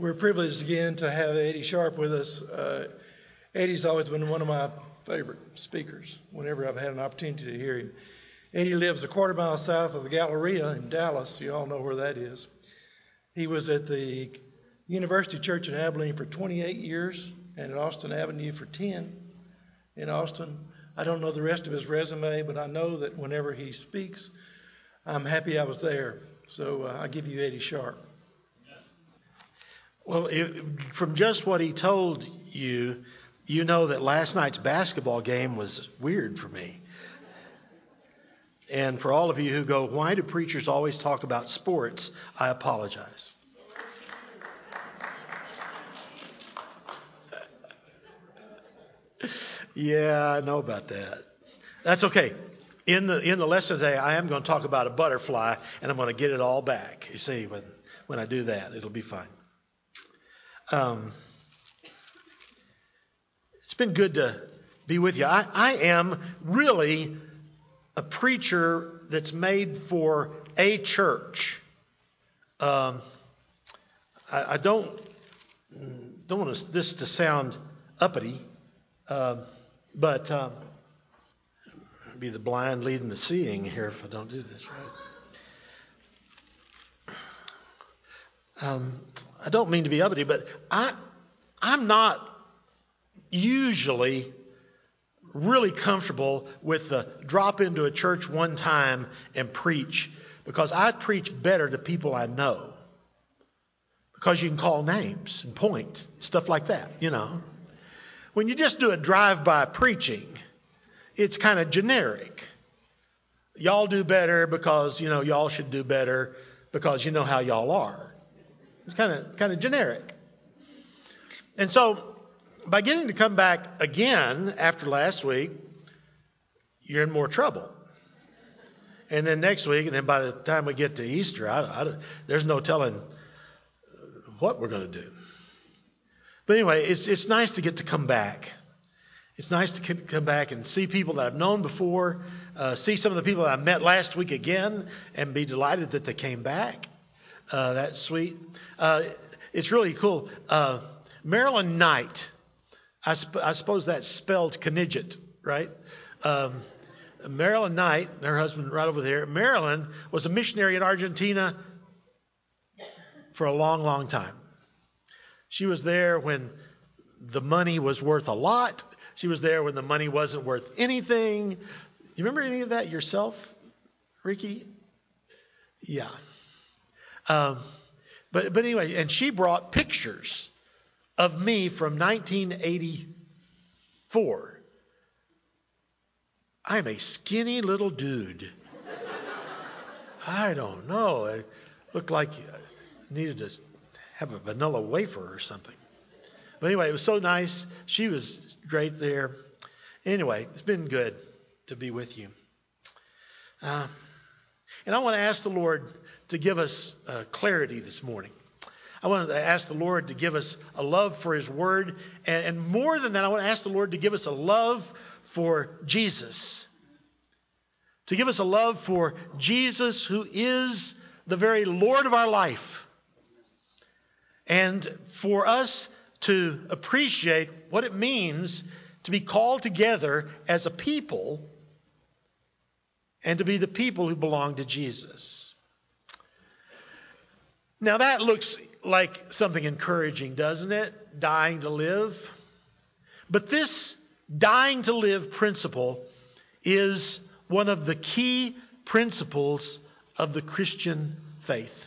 We're privileged again to have Eddie Sharp with us. Uh, Eddie's always been one of my favorite speakers whenever I've had an opportunity to hear him. Eddie lives a quarter mile south of the Galleria in Dallas. You all know where that is. He was at the University Church in Abilene for 28 years and at Austin Avenue for 10 in Austin. I don't know the rest of his resume, but I know that whenever he speaks, I'm happy I was there. So uh, I give you Eddie Sharp. Well, it, from just what he told you, you know that last night's basketball game was weird for me. And for all of you who go, why do preachers always talk about sports? I apologize. yeah, I know about that. That's okay. In the in the lesson today, I am going to talk about a butterfly, and I'm going to get it all back. You see, when when I do that, it'll be fine. Um, it's been good to be with you. I, I am really a preacher that's made for a church. Um, I, I, don't don't want this to sound uppity, uh, but um, be the blind leading the seeing here if I don't do this right. Um, I don't mean to be uppity, but I, I'm not usually really comfortable with the drop into a church one time and preach because I preach better to people I know. Because you can call names and point, stuff like that, you know. When you just do a drive by preaching, it's kind of generic. Y'all do better because, you know, y'all should do better because you know how y'all are. It's kind of kind of generic. And so by getting to come back again after last week, you're in more trouble. And then next week, and then by the time we get to Easter, I, I, there's no telling what we're going to do. But anyway, it's, it's nice to get to come back. It's nice to come back and see people that I've known before, uh, see some of the people that I met last week again, and be delighted that they came back. Uh, that's sweet. Uh, it's really cool. Uh, Marilyn Knight, I, sp- I, suppose that's spelled Knidget, right? Um, Marilyn Knight, her husband right over there, Marilyn was a missionary in Argentina for a long, long time. She was there when the money was worth a lot. She was there when the money wasn't worth anything. Do you remember any of that yourself, Ricky? Yeah. Um, but, but anyway, and she brought pictures of me from 1984. I'm a skinny little dude. I don't know. I looked like I needed to have a vanilla wafer or something. But anyway, it was so nice. She was great there. Anyway, it's been good to be with you. Uh, and I want to ask the Lord to give us uh, clarity this morning. I want to ask the Lord to give us a love for His Word. And, and more than that, I want to ask the Lord to give us a love for Jesus. To give us a love for Jesus, who is the very Lord of our life. And for us to appreciate what it means to be called together as a people and to be the people who belong to Jesus. Now that looks like something encouraging, doesn't it? Dying to live. But this dying to live principle is one of the key principles of the Christian faith.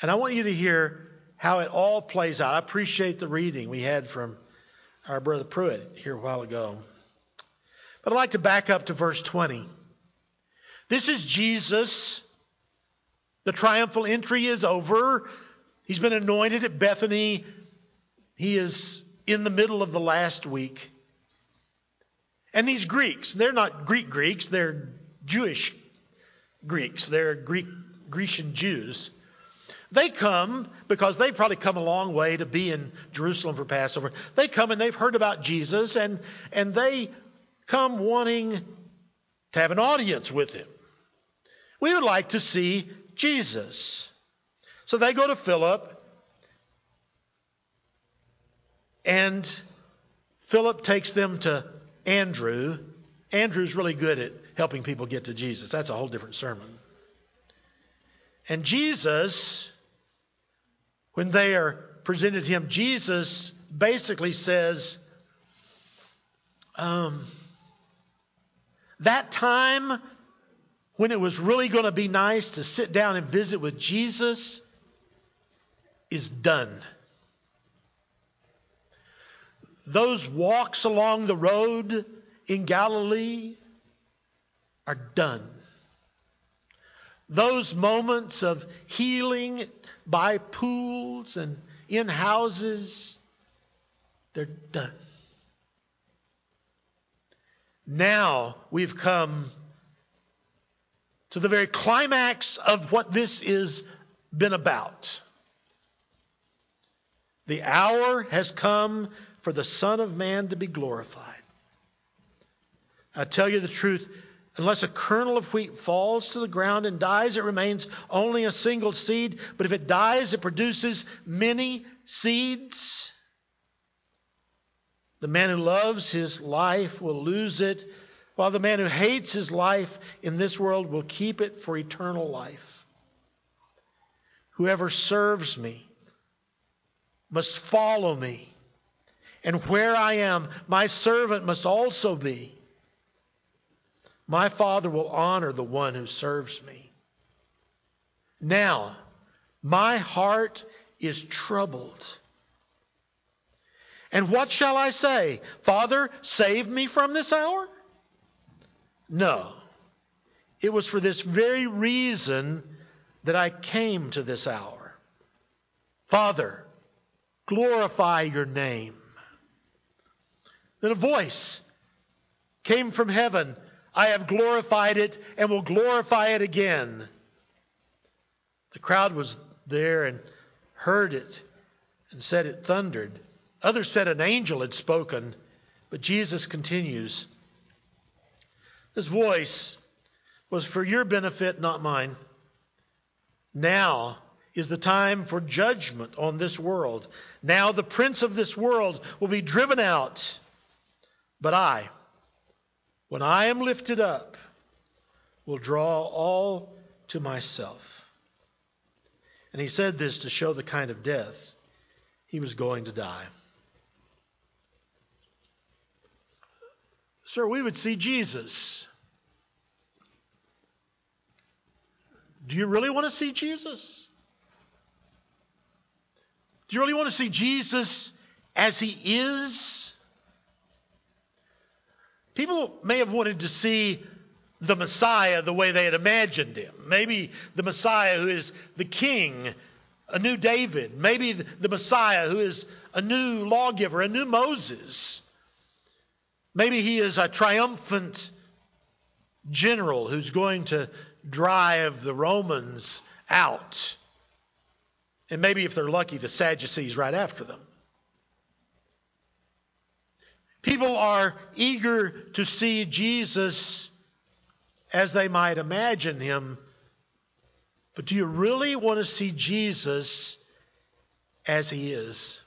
And I want you to hear how it all plays out. I appreciate the reading we had from our brother Pruitt here a while ago. But I'd like to back up to verse 20. This is Jesus the triumphal entry is over. He's been anointed at Bethany. He is in the middle of the last week. And these Greeks, they're not Greek Greeks, they're Jewish Greeks. They're Greek Grecian Jews. They come because they've probably come a long way to be in Jerusalem for Passover. They come and they've heard about Jesus and, and they come wanting to have an audience with him. We would like to see Jesus. So they go to Philip And Philip takes them to Andrew. Andrew's really good at helping people get to Jesus. That's a whole different sermon. And Jesus, when they are presented to him, Jesus basically says, um, that time when it was really going to be nice to sit down and visit with Jesus is done. Those walks along the road in Galilee are done. Those moments of healing by pools and in houses, they're done. Now we've come to the very climax of what this has been about. The hour has come for the Son of Man to be glorified. I tell you the truth, unless a kernel of wheat falls to the ground and dies, it remains only a single seed, but if it dies, it produces many seeds. The man who loves his life will lose it, while the man who hates his life in this world will keep it for eternal life. Whoever serves me must follow me, and where I am, my servant must also be. My Father will honor the one who serves me. Now, my heart is troubled. And what shall I say? Father, save me from this hour? No. It was for this very reason that I came to this hour. Father, glorify your name. Then a voice came from heaven I have glorified it and will glorify it again. The crowd was there and heard it and said it thundered. Others said an angel had spoken, but Jesus continues. This voice was for your benefit, not mine. Now is the time for judgment on this world. Now the prince of this world will be driven out. But I, when I am lifted up, will draw all to myself. And he said this to show the kind of death he was going to die. Sir, we would see Jesus. Do you really want to see Jesus? Do you really want to see Jesus as he is? People may have wanted to see the Messiah the way they had imagined him. Maybe the Messiah who is the king, a new David. Maybe the Messiah who is a new lawgiver, a new Moses. Maybe he is a triumphant general who's going to drive the Romans out. And maybe if they're lucky, the Sadducees right after them. People are eager to see Jesus as they might imagine him. But do you really want to see Jesus as he is?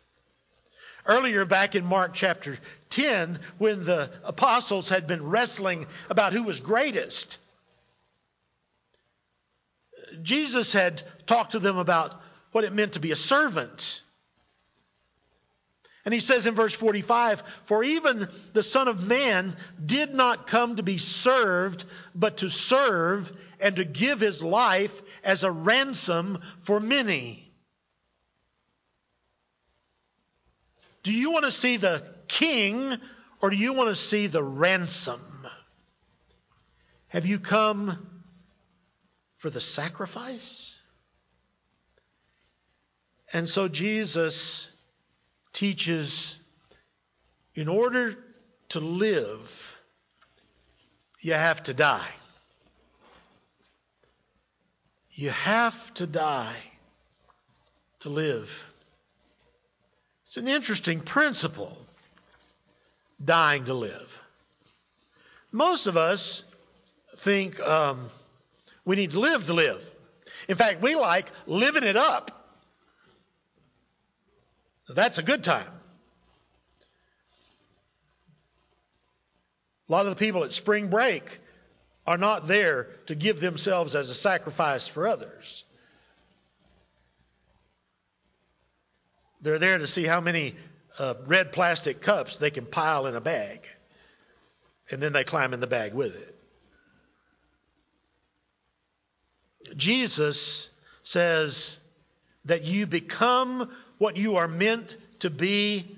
Earlier, back in Mark chapter 10, when the apostles had been wrestling about who was greatest, Jesus had talked to them about what it meant to be a servant. And he says in verse 45 For even the Son of Man did not come to be served, but to serve and to give his life as a ransom for many. Do you want to see the king or do you want to see the ransom? Have you come for the sacrifice? And so Jesus teaches in order to live, you have to die. You have to die to live. It's an interesting principle, dying to live. Most of us think um, we need to live to live. In fact, we like living it up. That's a good time. A lot of the people at spring break are not there to give themselves as a sacrifice for others. They're there to see how many uh, red plastic cups they can pile in a bag. And then they climb in the bag with it. Jesus says that you become what you are meant to be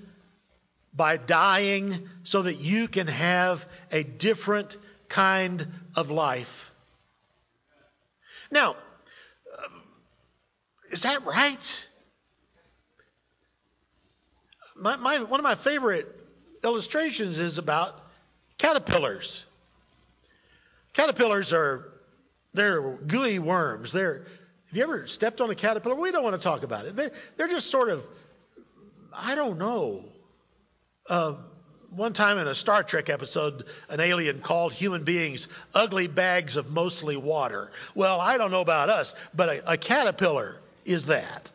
by dying so that you can have a different kind of life. Now, uh, is that right? My, my, one of my favorite illustrations is about caterpillars. Caterpillars are they're gooey worms. They're have you ever stepped on a caterpillar? We don't want to talk about it. They're, they're just sort of, I don't know. Uh, one time in a Star Trek episode, an alien called human beings ugly bags of mostly water. Well, I don't know about us, but a, a caterpillar is that.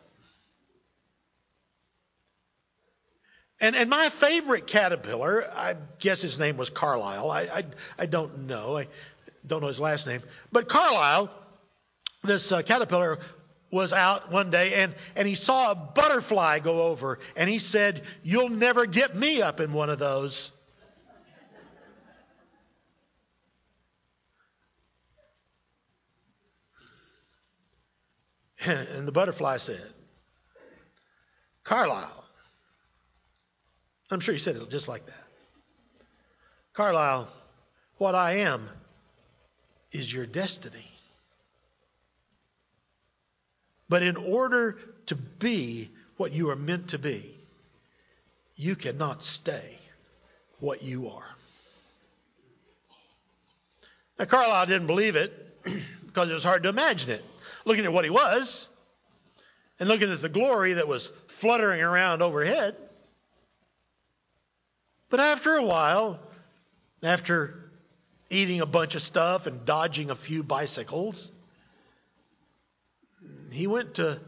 And, and my favorite caterpillar, I guess his name was Carlisle. I, I, I don't know. I don't know his last name. But Carlisle, this uh, caterpillar, was out one day and, and he saw a butterfly go over and he said, You'll never get me up in one of those. And the butterfly said, Carlisle. I'm sure he said it just like that. Carlisle, what I am is your destiny. But in order to be what you are meant to be, you cannot stay what you are. Now, Carlisle didn't believe it because it was hard to imagine it. Looking at what he was and looking at the glory that was fluttering around overhead. But after a while, after eating a bunch of stuff and dodging a few bicycles, he went to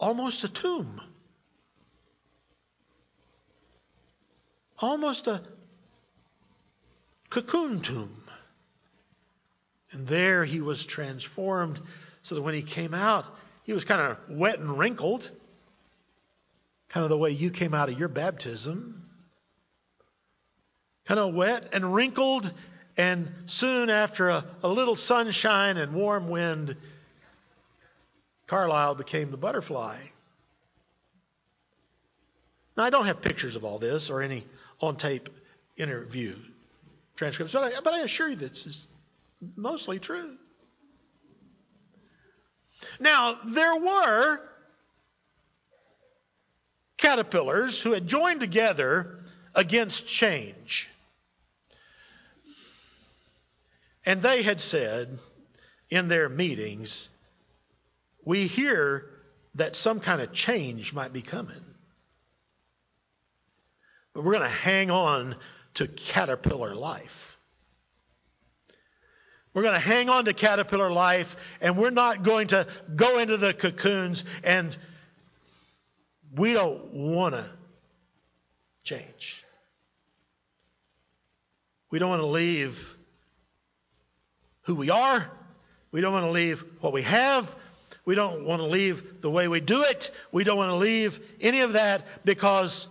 almost a tomb. Almost a cocoon tomb. And there he was transformed so that when he came out, he was kind of wet and wrinkled, kind of the way you came out of your baptism. Kind of wet and wrinkled, and soon after a, a little sunshine and warm wind, Carlisle became the butterfly. Now, I don't have pictures of all this or any on tape interview transcripts, but I, but I assure you this is mostly true. Now, there were caterpillars who had joined together against change. And they had said in their meetings, we hear that some kind of change might be coming. But we're going to hang on to caterpillar life. We're going to hang on to caterpillar life, and we're not going to go into the cocoons, and we don't want to change. We don't want to leave who we are. We don't want to leave what we have. We don't want to leave the way we do it. We don't want to leave any of that because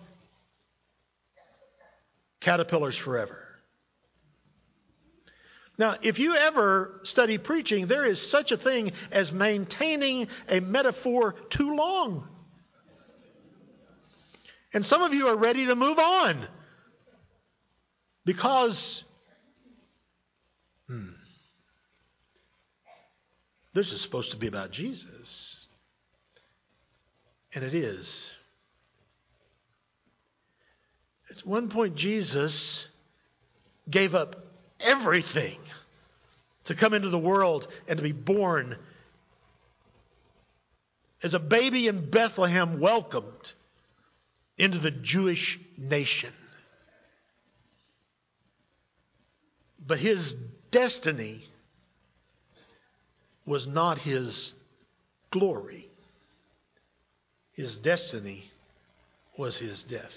caterpillars forever. Now, if you ever study preaching, there is such a thing as maintaining a metaphor too long. And some of you are ready to move on because hmm, this is supposed to be about Jesus. And it is. At one point, Jesus gave up everything to come into the world and to be born as a baby in Bethlehem, welcomed into the Jewish nation. But his destiny was not his glory. His destiny was his death.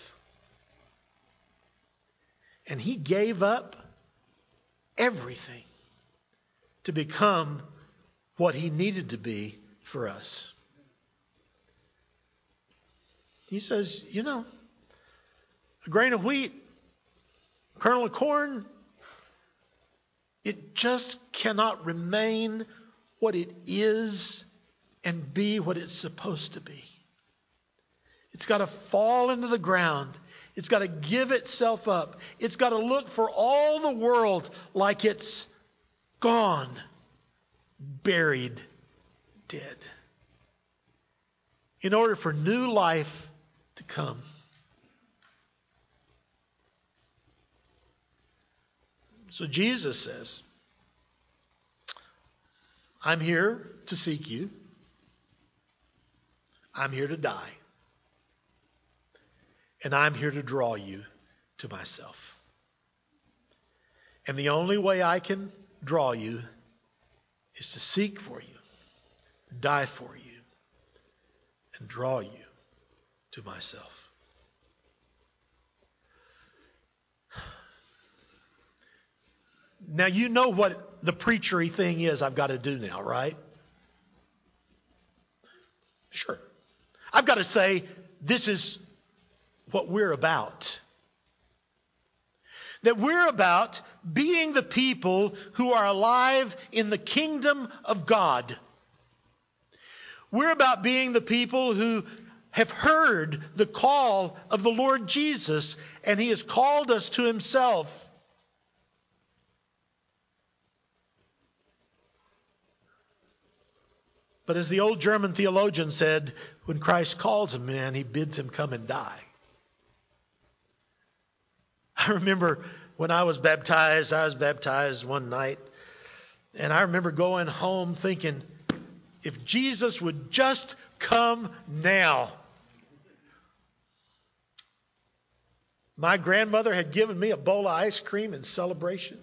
And he gave up everything to become what he needed to be for us. He says, you know, a grain of wheat, a kernel of corn, it just cannot remain what it is and be what it's supposed to be. It's got to fall into the ground. It's got to give itself up. It's got to look for all the world like it's gone, buried, dead. In order for new life to come. So Jesus says, I'm here to seek you. I'm here to die. And I'm here to draw you to myself. And the only way I can draw you is to seek for you, die for you, and draw you to myself. Now, you know what the preachery thing is I've got to do now, right? Sure. I've got to say, this is what we're about. That we're about being the people who are alive in the kingdom of God. We're about being the people who have heard the call of the Lord Jesus, and He has called us to Himself. But as the old German theologian said, when Christ calls a man, He bids him come and die. I remember when I was baptized, I was baptized one night, and I remember going home thinking, if Jesus would just come now. My grandmother had given me a bowl of ice cream in celebration.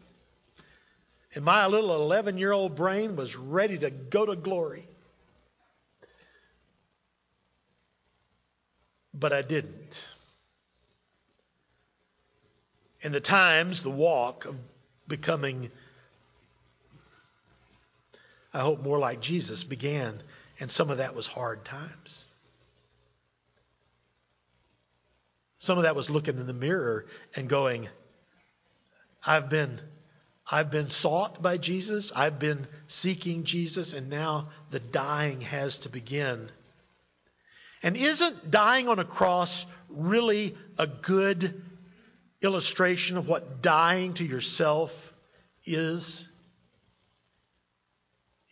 And my little 11 year old brain was ready to go to glory. But I didn't. And the times, the walk of becoming, I hope, more like Jesus began, and some of that was hard times. Some of that was looking in the mirror and going, I've been I've been sought by Jesus, I've been seeking Jesus, and now the dying has to begin. And isn't dying on a cross really a good illustration of what dying to yourself is?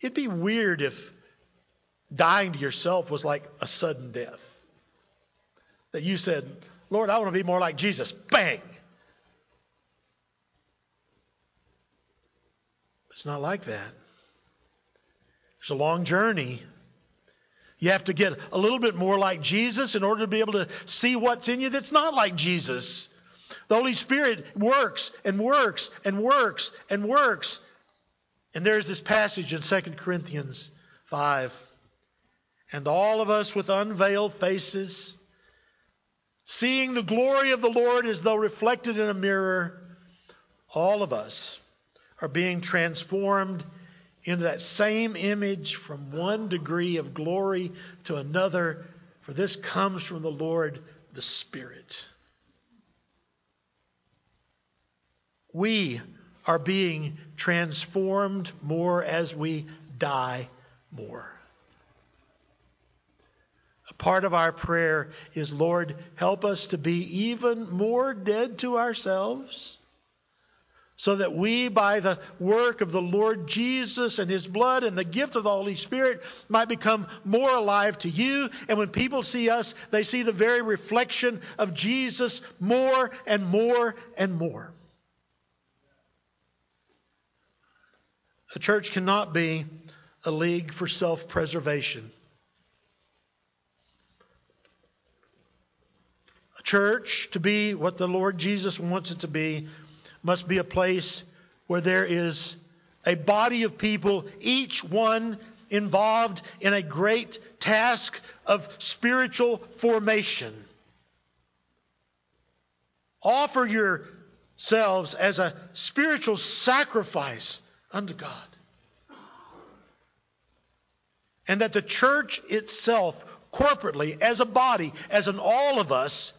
It'd be weird if dying to yourself was like a sudden death. That you said, Lord, I want to be more like Jesus. Bang! It's not like that. It's a long journey. You have to get a little bit more like Jesus in order to be able to see what's in you that's not like Jesus. The Holy Spirit works and works and works and works. And there's this passage in 2 Corinthians 5. And all of us with unveiled faces, seeing the glory of the Lord as though reflected in a mirror, all of us are being transformed into that same image from one degree of glory to another, for this comes from the Lord, the Spirit. We are being transformed more as we die more part of our prayer is Lord, help us to be even more dead to ourselves. So that we, by the work of the Lord Jesus and His blood and the gift of the Holy Spirit, might become more alive to you. And when people see us, they see the very reflection of Jesus more and more and more. A church cannot be a league for self preservation. Church to be what the Lord Jesus wants it to be must be a place where there is a body of people, each one involved in a great task of spiritual formation. Offer yourselves as a spiritual sacrifice unto God. And that the church itself, corporately, as a body, as an all of us,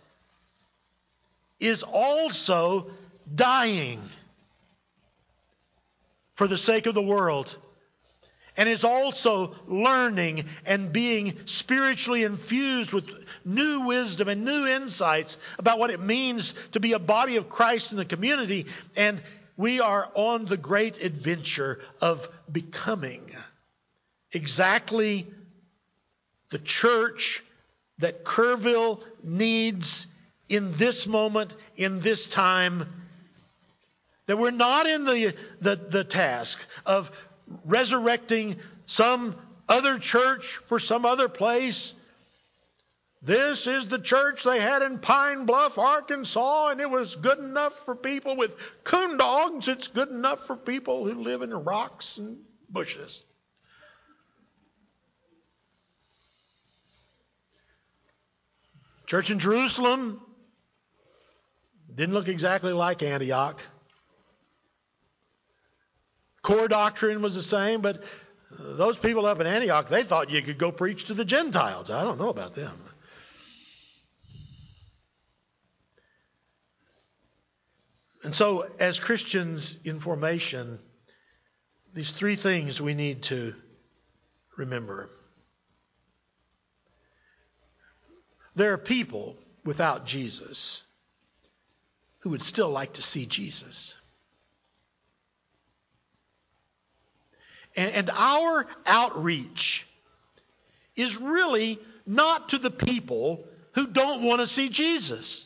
is also dying for the sake of the world and is also learning and being spiritually infused with new wisdom and new insights about what it means to be a body of Christ in the community. And we are on the great adventure of becoming exactly the church that Kerrville needs in this moment, in this time. That we're not in the, the, the task of resurrecting some other church for some other place. This is the church they had in Pine Bluff, Arkansas, and it was good enough for people with coon dogs. It's good enough for people who live in rocks and bushes. Church in Jerusalem didn't look exactly like Antioch. Core doctrine was the same, but those people up in Antioch, they thought you could go preach to the Gentiles. I don't know about them. And so, as Christians in formation, these three things we need to remember. There are people without Jesus who would still like to see Jesus. And, and our outreach is really not to the people who don't want to see Jesus.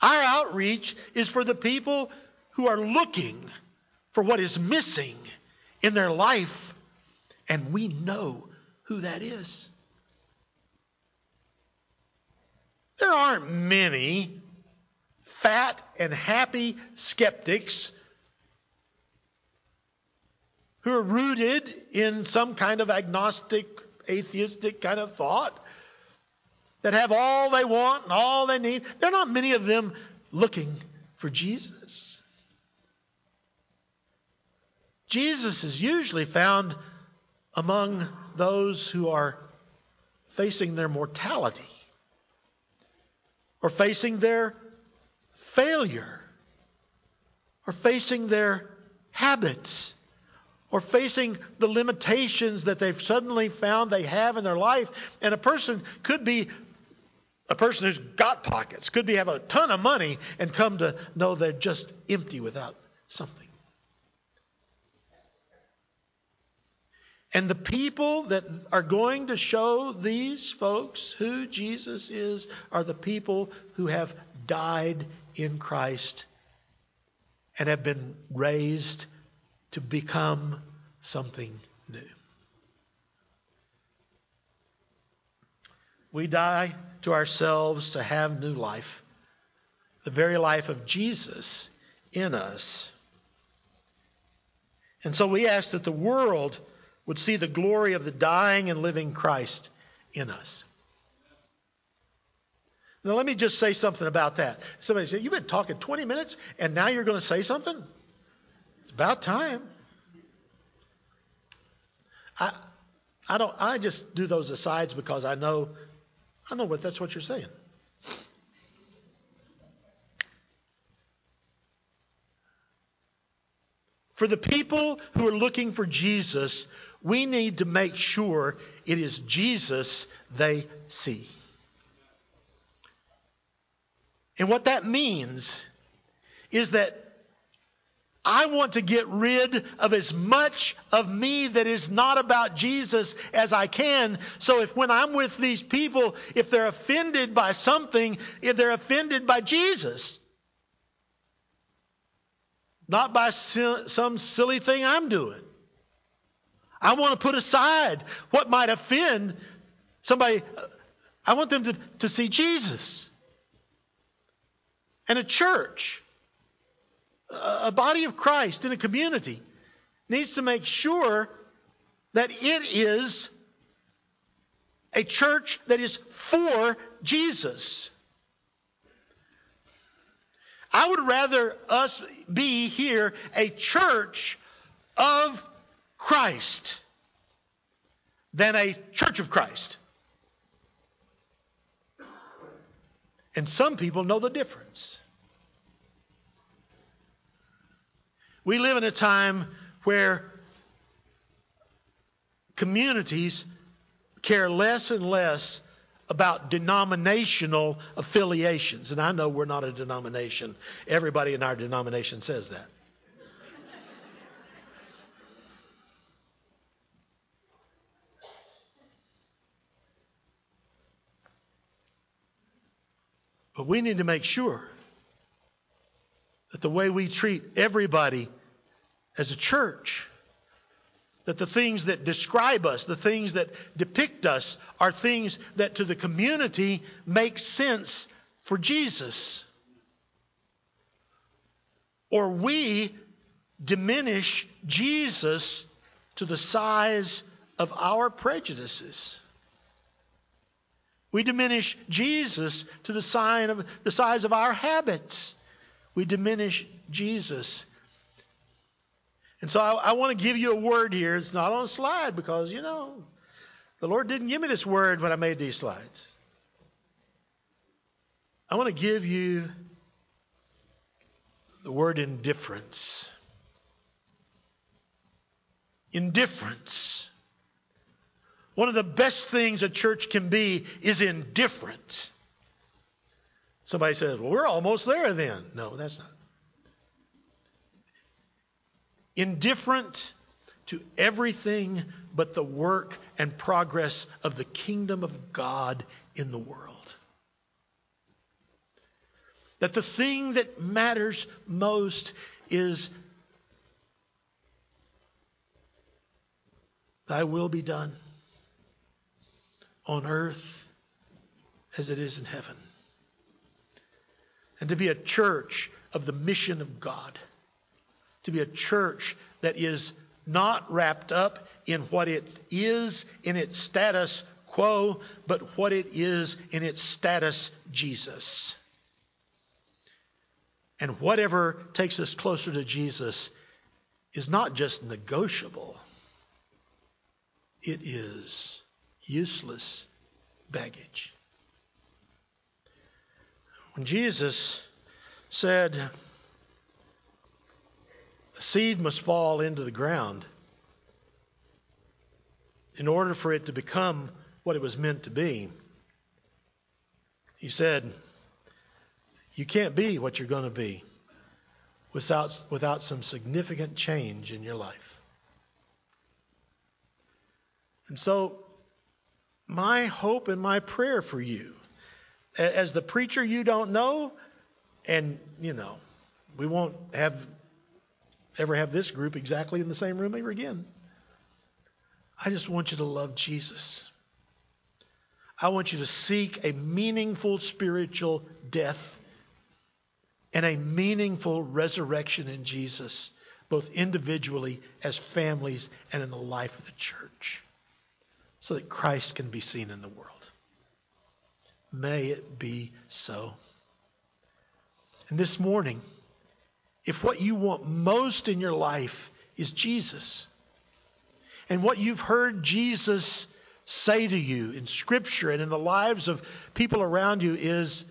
Our outreach is for the people who are looking for what is missing in their life, and we know who that is. There aren't many fat and happy skeptics who are rooted in some kind of agnostic, atheistic kind of thought, that have all they want and all they need. There are not many of them looking for Jesus. Jesus is usually found among those who are facing their mortality or facing their failure or facing their habits or facing the limitations that they've suddenly found they have in their life. And a person could be a person who's got pockets, could be have a ton of money and come to know they're just empty without something. And the people that are going to show these folks who Jesus is are the people who have died in Christ and have been raised to become something new. We die to ourselves to have new life, the very life of Jesus in us. And so we ask that the world would see the glory of the dying and living Christ in us. Now, let me just say something about that. Somebody said, You've been talking 20 minutes and now you're going to say something? It's about time. I, I don't. I just do those asides because I know, I know what that's what you're saying. For the people who are looking for Jesus, we need to make sure it is Jesus they see. And what that means is that I want to get rid of as much of me that is not about Jesus as I can. So if when I'm with these people, if they're offended by something, if they're offended by Jesus, not by some silly thing I'm doing. I want to put aside what might offend somebody. I want them to, to see Jesus. And a church a body of Christ in a community needs to make sure that it is a church that is for Jesus. I would rather us be here a church of Christ than a church of Christ. And some people know the difference. We live in a time where communities care less and less about denominational affiliations. And I know we're not a denomination. Everybody in our denomination says that. We need to make sure that the way we treat everybody as a church, that the things that describe us, the things that depict us, are things that to the community make sense for Jesus. Or we diminish Jesus to the size of our prejudices. We diminish Jesus to the, sign of, the size of our habits. We diminish Jesus. And so I, I want to give you a word here. It's not on a slide because, you know, the Lord didn't give me this word when I made these slides. I want to give you the word indifference. Indifference. One of the best things a church can be is indifferent. Somebody says, Well, we're almost there then. No, that's not. Indifferent to everything but the work and progress of the kingdom of God in the world. That the thing that matters most is Thy will be done on earth as it is in heaven. And to be a church of the mission of God. To be a church that is not wrapped up in what it is in its status quo, but what it is in its status Jesus. And whatever takes us closer to Jesus is not just negotiable, it is useless baggage. When Jesus said, a seed must fall into the ground in order for it to become what it was meant to be, he said, You can't be what you're going to be without, without some significant change in your life. And so, my hope and my prayer for you, as the preacher you don't know, and, you know, we won't have ever have this group exactly in the same room ever again. I just want you to love Jesus. I want you to seek a meaningful spiritual death and a meaningful resurrection in Jesus, both individually, as families, and in the life of the church so that Christ can be seen in the world. May it be so. And this morning, if what you want most in your life is Jesus, and what you've heard Jesus say to you in Scripture and in the lives of people around you is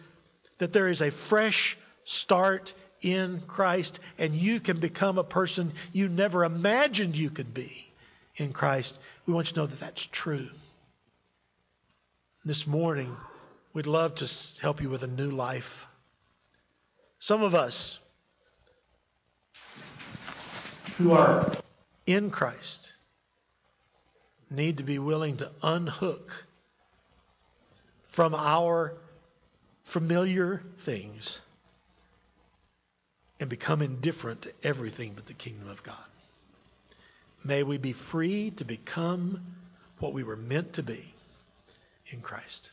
that there is a fresh start in Christ, and you can become a person you never imagined you could be in Christ, we want you to know that that's true. This morning, we'd love to help you with a new life. Some of us who are in Christ need to be willing to unhook from our familiar things and become indifferent to everything but the kingdom of God. May we be free to become what we were meant to be in Christ.